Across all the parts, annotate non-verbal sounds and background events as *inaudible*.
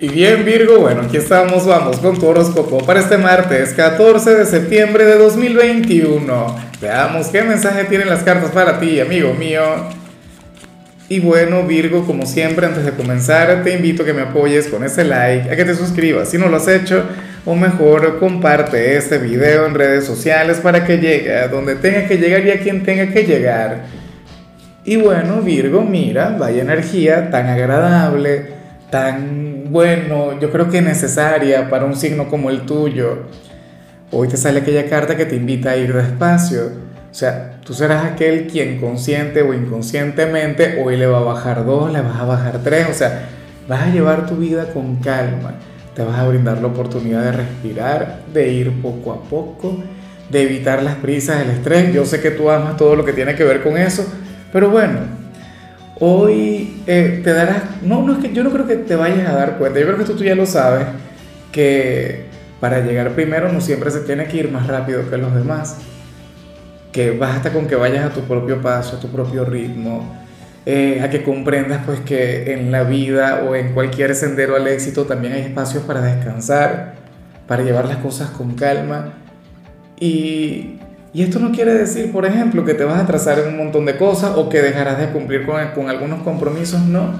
Y bien Virgo, bueno, aquí estamos, vamos con tu horóscopo para este martes 14 de septiembre de 2021. Veamos qué mensaje tienen las cartas para ti, amigo mío. Y bueno Virgo, como siempre, antes de comenzar, te invito a que me apoyes con ese like, a que te suscribas si no lo has hecho, o mejor comparte este video en redes sociales para que llegue a donde tenga que llegar y a quien tenga que llegar. Y bueno Virgo, mira, vaya energía tan agradable tan bueno, yo creo que necesaria para un signo como el tuyo. Hoy te sale aquella carta que te invita a ir despacio. O sea, tú serás aquel quien consciente o inconscientemente hoy le va a bajar dos, le vas a bajar tres. O sea, vas a llevar tu vida con calma. Te vas a brindar la oportunidad de respirar, de ir poco a poco, de evitar las prisas, el estrés. Yo sé que tú amas todo lo que tiene que ver con eso, pero bueno, hoy eh, te darás, no, no es que yo no creo que te vayas a dar cuenta, yo creo que tú, tú ya lo sabes, que para llegar primero no siempre se tiene que ir más rápido que los demás, que basta con que vayas a tu propio paso, a tu propio ritmo, eh, a que comprendas pues que en la vida o en cualquier sendero al éxito también hay espacios para descansar, para llevar las cosas con calma y y esto no quiere decir, por ejemplo, que te vas a atrasar en un montón de cosas o que dejarás de cumplir con, con algunos compromisos, no.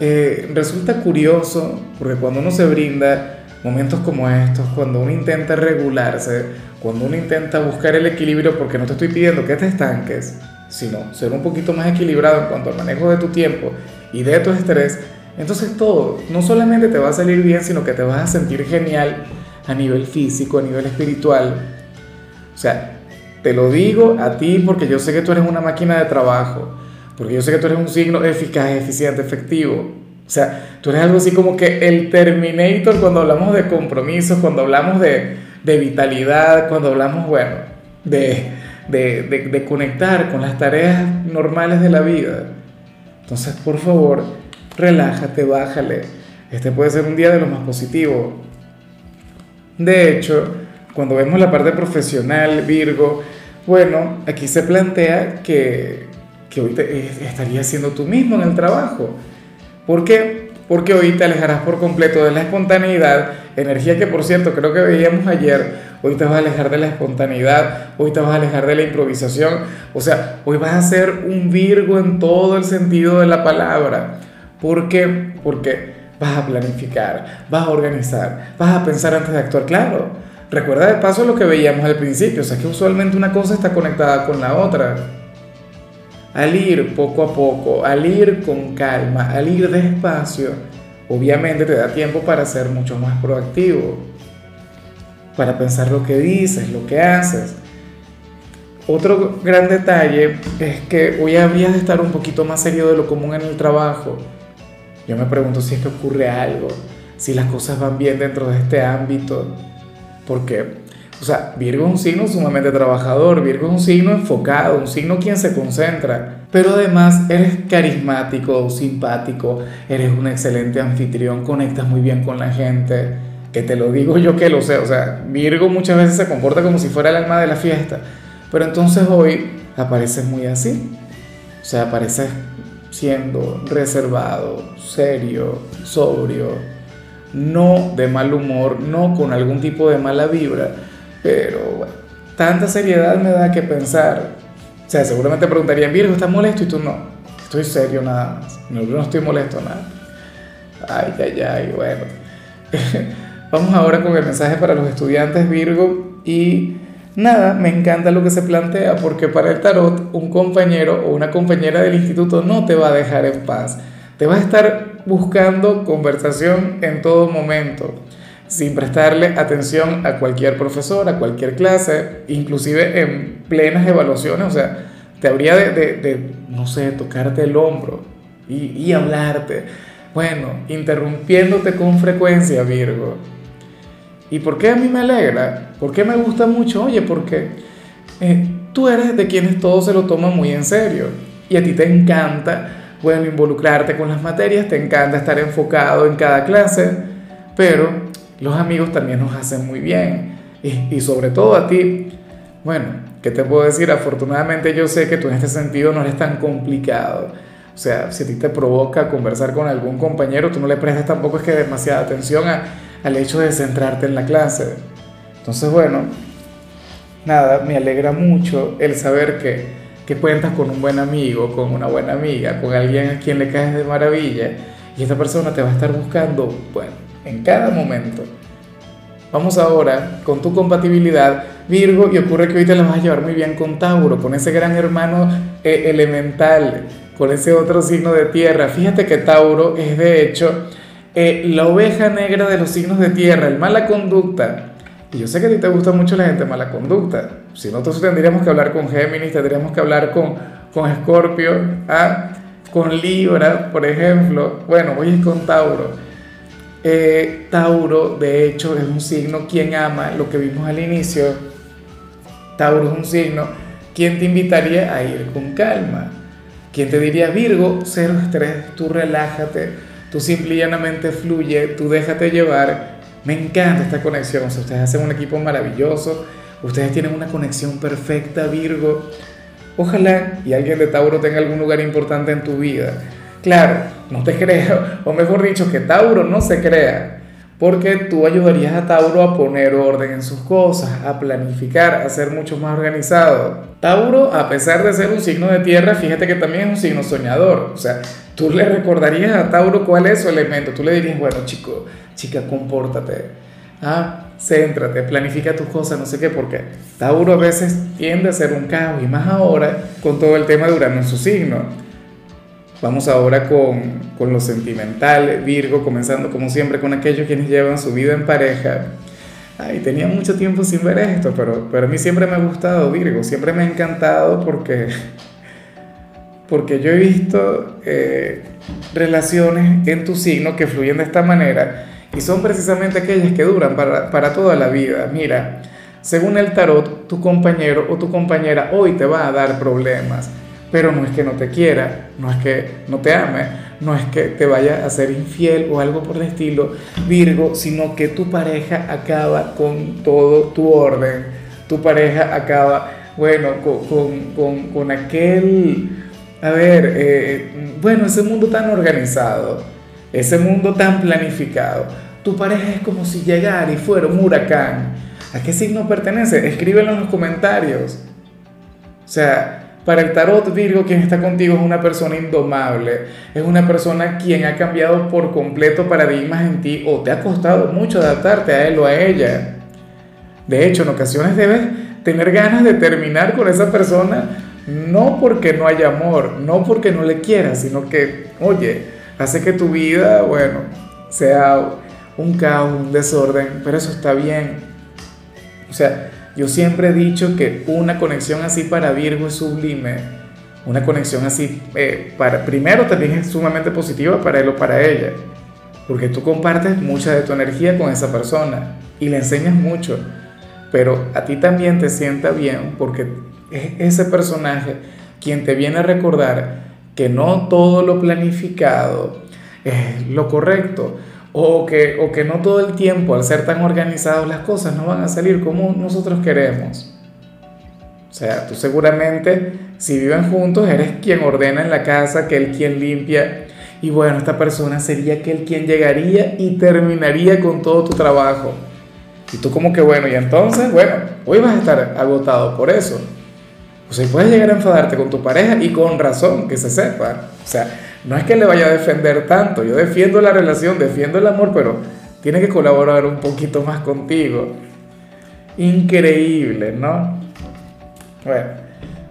Eh, resulta curioso porque cuando uno se brinda momentos como estos, cuando uno intenta regularse, cuando uno intenta buscar el equilibrio, porque no te estoy pidiendo que te estanques, sino ser un poquito más equilibrado en cuanto al manejo de tu tiempo y de tu estrés, entonces todo no solamente te va a salir bien, sino que te vas a sentir genial a nivel físico, a nivel espiritual, o sea, te lo digo a ti porque yo sé que tú eres una máquina de trabajo, porque yo sé que tú eres un signo eficaz, eficiente, efectivo. O sea, tú eres algo así como que el Terminator cuando hablamos de compromisos, cuando hablamos de, de vitalidad, cuando hablamos, bueno, de, de, de, conectar con las tareas normales de la vida. Entonces, por favor, relájate, bájale. Este puede ser un día de lo más positivo. De hecho, cuando vemos la parte profesional, Virgo, bueno, aquí se plantea que, que hoy te, eh, estarías siendo tú mismo en el trabajo. ¿Por qué? Porque hoy te alejarás por completo de la espontaneidad, energía que por cierto creo que veíamos ayer, hoy te vas a alejar de la espontaneidad, hoy te vas a alejar de la improvisación, o sea, hoy vas a ser un Virgo en todo el sentido de la palabra. ¿Por qué? Porque vas a planificar, vas a organizar, vas a pensar antes de actuar, claro Recuerda de paso lo que veíamos al principio, o sea que usualmente una cosa está conectada con la otra. Al ir poco a poco, al ir con calma, al ir despacio, obviamente te da tiempo para ser mucho más proactivo, para pensar lo que dices, lo que haces. Otro gran detalle es que hoy habrías de estar un poquito más serio de lo común en el trabajo. Yo me pregunto si es que ocurre algo, si las cosas van bien dentro de este ámbito porque, o sea, Virgo es un signo sumamente trabajador, Virgo es un signo enfocado, un signo quien se concentra, pero además eres carismático, simpático, eres un excelente anfitrión, conectas muy bien con la gente, que te lo digo yo que lo sé, o sea, Virgo muchas veces se comporta como si fuera el alma de la fiesta, pero entonces hoy apareces muy así, o sea, apareces siendo reservado, serio, sobrio, no de mal humor, no con algún tipo de mala vibra, pero bueno, tanta seriedad me da que pensar. O sea, seguramente preguntarían, Virgo, ¿estás molesto? Y tú no, estoy serio nada más, no, no estoy molesto nada. Ay, ay, ay, bueno. *laughs* Vamos ahora con el mensaje para los estudiantes Virgo y nada, me encanta lo que se plantea porque para el tarot un compañero o una compañera del instituto no te va a dejar en paz te vas a estar buscando conversación en todo momento, sin prestarle atención a cualquier profesor, a cualquier clase, inclusive en plenas evaluaciones. O sea, te habría de, de, no sé, tocarte el hombro y, y, hablarte. Bueno, interrumpiéndote con frecuencia, Virgo. ¿Y por qué a mí me alegra? ¿Por qué me gusta mucho? Oye, porque eh, tú eres de quienes todo se lo toman muy en serio y a ti te encanta bueno, involucrarte con las materias, te encanta estar enfocado en cada clase, pero los amigos también nos hacen muy bien. Y, sobre todo a ti, bueno, ¿qué te puedo decir? Afortunadamente yo sé que tú en este sentido no eres tan complicado. O sea, si a ti te provoca conversar con algún compañero, tú no le prestas tampoco es que demasiada atención al hecho de centrarte en la clase. Entonces, bueno, nada, me alegra mucho el saber que, que cuentas con un buen amigo, con una buena amiga, con alguien a quien le caes de maravilla y esta persona te va a estar buscando, bueno, en cada momento. Vamos ahora con tu compatibilidad, Virgo, y ocurre que hoy te la vas a llevar muy bien con Tauro, con ese gran hermano eh, elemental con ese otro signo de tierra. Fíjate que Tauro es de hecho eh, la oveja negra de los signos de tierra, el mala conducta. Y yo sé que a ti te gusta mucho la gente mala conducta. Si no, tendríamos que hablar con Géminis, tendríamos que hablar con, con Escorpio, ¿ah? con Libra, por ejemplo. Bueno, hoy es con Tauro. Eh, Tauro, de hecho, es un signo quien ama lo que vimos al inicio. Tauro es un signo quien te invitaría a ir con calma quien te diría, Virgo, cero estrés, tú relájate, tú simple fluye, tú déjate llevar. Me encanta esta conexión, ustedes hacen un equipo maravilloso, ustedes tienen una conexión perfecta, Virgo. Ojalá y alguien de Tauro tenga algún lugar importante en tu vida. Claro, no te *laughs* creo, o mejor dicho, que Tauro no se crea, porque tú ayudarías a Tauro a poner orden en sus cosas, a planificar, a ser mucho más organizado. Tauro, a pesar de ser un signo de tierra, fíjate que también es un signo soñador. O sea, tú le recordarías a Tauro cuál es su elemento. Tú le dirías, bueno, chico, chica, compórtate. Ah, céntrate, planifica tus cosas, no sé qué, porque Tauro a veces tiende a ser un caos y más ahora con todo el tema de Urano en su signo. Vamos ahora con, con lo sentimental, Virgo, comenzando como siempre con aquellos quienes llevan su vida en pareja. Ay, tenía mucho tiempo sin ver esto, pero, pero a mí siempre me ha gustado Virgo, siempre me ha encantado porque, *laughs* porque yo he visto eh, relaciones en tu signo que fluyen de esta manera y son precisamente aquellas que duran para, para toda la vida. Mira, según el tarot, tu compañero o tu compañera hoy te va a dar problemas pero no es que no te quiera, no es que no te ame, no es que te vaya a ser infiel o algo por el estilo, Virgo, sino que tu pareja acaba con todo tu orden, tu pareja acaba, bueno, con, con, aquel, a ver, eh, bueno, ese mundo tan organizado, ese mundo tan planificado, tu pareja es como si llegara y fuera un huracán. ¿A qué signo pertenece? Escríbelo en los comentarios. O sea, para el tarot Virgo, quien está contigo es una persona indomable, es una persona quien ha cambiado por completo paradigmas en ti o te ha costado mucho adaptarte a él o a ella. De hecho, en ocasiones debes tener ganas de terminar con esa persona, no porque no haya amor, no porque no le quieras, sino que, oye, hace que tu vida, bueno, sea un caos, un desorden, pero eso está bien. O sea, yo siempre he dicho que una conexión así para Virgo es sublime. Una conexión así, eh, para, primero también es sumamente positiva para él o para ella. Porque tú compartes mucha de tu energía con esa persona y le enseñas mucho. Pero a ti también te sienta bien porque es ese personaje quien te viene a recordar que no todo lo planificado es lo correcto o que, o que no todo el tiempo, al ser tan organizados las cosas, no van a salir como nosotros queremos. O sea, tú seguramente, si viven juntos, eres quien ordena en la casa, que él quien limpia. Y bueno, esta persona sería aquel quien llegaría y terminaría con todo tu trabajo. Y tú como que bueno, y entonces, bueno, hoy vas a estar agotado por eso. O sea, puedes llegar a enfadarte con tu pareja y con razón, que se sepa. O sea, no es que le vaya a defender tanto, yo defiendo la relación, defiendo el amor, pero tiene que colaborar un poquito más contigo. Increíble, ¿no? Bueno,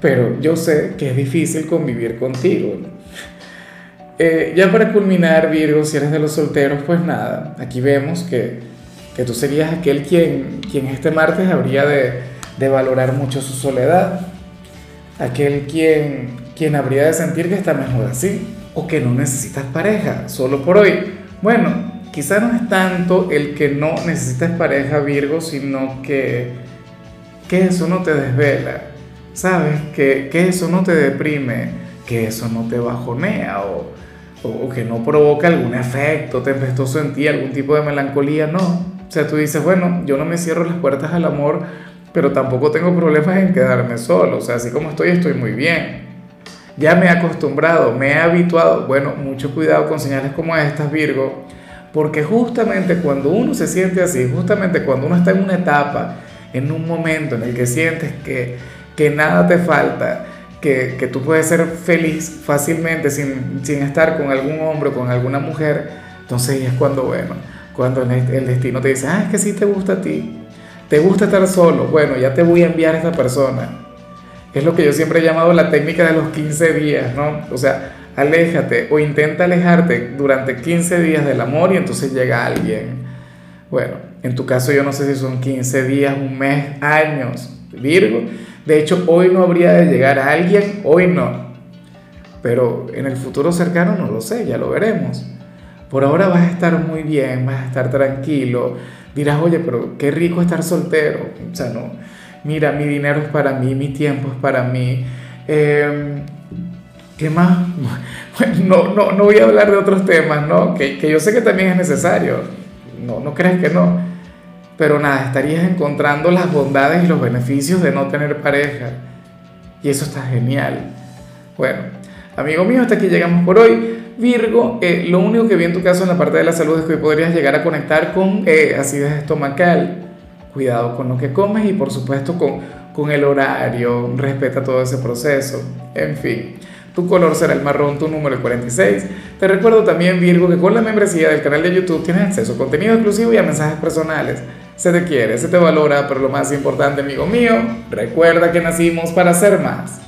pero yo sé que es difícil convivir contigo. Eh, ya para culminar, Virgo, si eres de los solteros, pues nada, aquí vemos que, que tú serías aquel quien, quien este martes habría de, de valorar mucho su soledad, aquel quien, quien habría de sentir que está mejor así o que no necesitas pareja, solo por hoy. Bueno, quizá no es tanto el que no necesitas pareja Virgo, sino que, que eso no te desvela, ¿sabes? Que, que eso no te deprime, que eso no te bajonea o, o, que no provoca algún efecto tempestuoso en ti, algún tipo de melancolía, no. O sea, tú dices, bueno, yo no me cierro las puertas al amor, pero tampoco tengo problemas en quedarme solo, o sea, así como estoy, estoy muy bien. Ya me he acostumbrado, me he habituado. Bueno, mucho cuidado con señales como estas, Virgo, porque justamente cuando uno se siente así, justamente cuando uno está en una etapa, en un momento en el que sientes que, que nada te falta, que, que, tú puedes ser feliz fácilmente sin, sin estar con algún hombre o con alguna mujer, entonces es cuando, bueno, cuando el destino te dice, ah, es que sí te gusta a ti, te gusta estar solo, bueno, ya te voy a enviar a esta persona. Es lo que yo siempre he llamado la técnica de los 15 días, ¿no? O sea, aléjate o intenta alejarte durante 15 días del amor y entonces llega alguien. Bueno, en tu caso yo no sé si son 15 días, un mes, años, Virgo. De hecho, hoy no habría de llegar a alguien, hoy no. Pero en el futuro cercano no lo sé, ya lo veremos. Por ahora vas a estar muy bien, vas a estar tranquilo. Dirás, oye, pero qué rico estar soltero. O sea, no mira, mi dinero es para mí, mi tiempo es para mí. Em, ¿Qué más? *laughs* No, no, no voy a hablar de otros temas, ¿no? Que, que yo sé que también es necesario. No, no crees que no. Pero nada, estarías encontrando las bondades y los beneficios de no tener pareja. Y eso está genial. Bueno, amigo mío, hasta aquí llegamos por hoy. Virgo, eh, lo único que vi en tu caso en la parte de la salud es que podrías llegar a conectar con eh, acidez estomacal cuidado con lo que comes y por supuesto con, con el horario, respeta todo ese proceso, en fin. Tu color será el marrón, tu número el 46. Te recuerdo también, Virgo, que con la membresía del canal de YouTube tienes acceso a contenido exclusivo y a mensajes personales. Se te quiere, se te valora, pero lo más importante, amigo mío, recuerda que nacimos para ser más.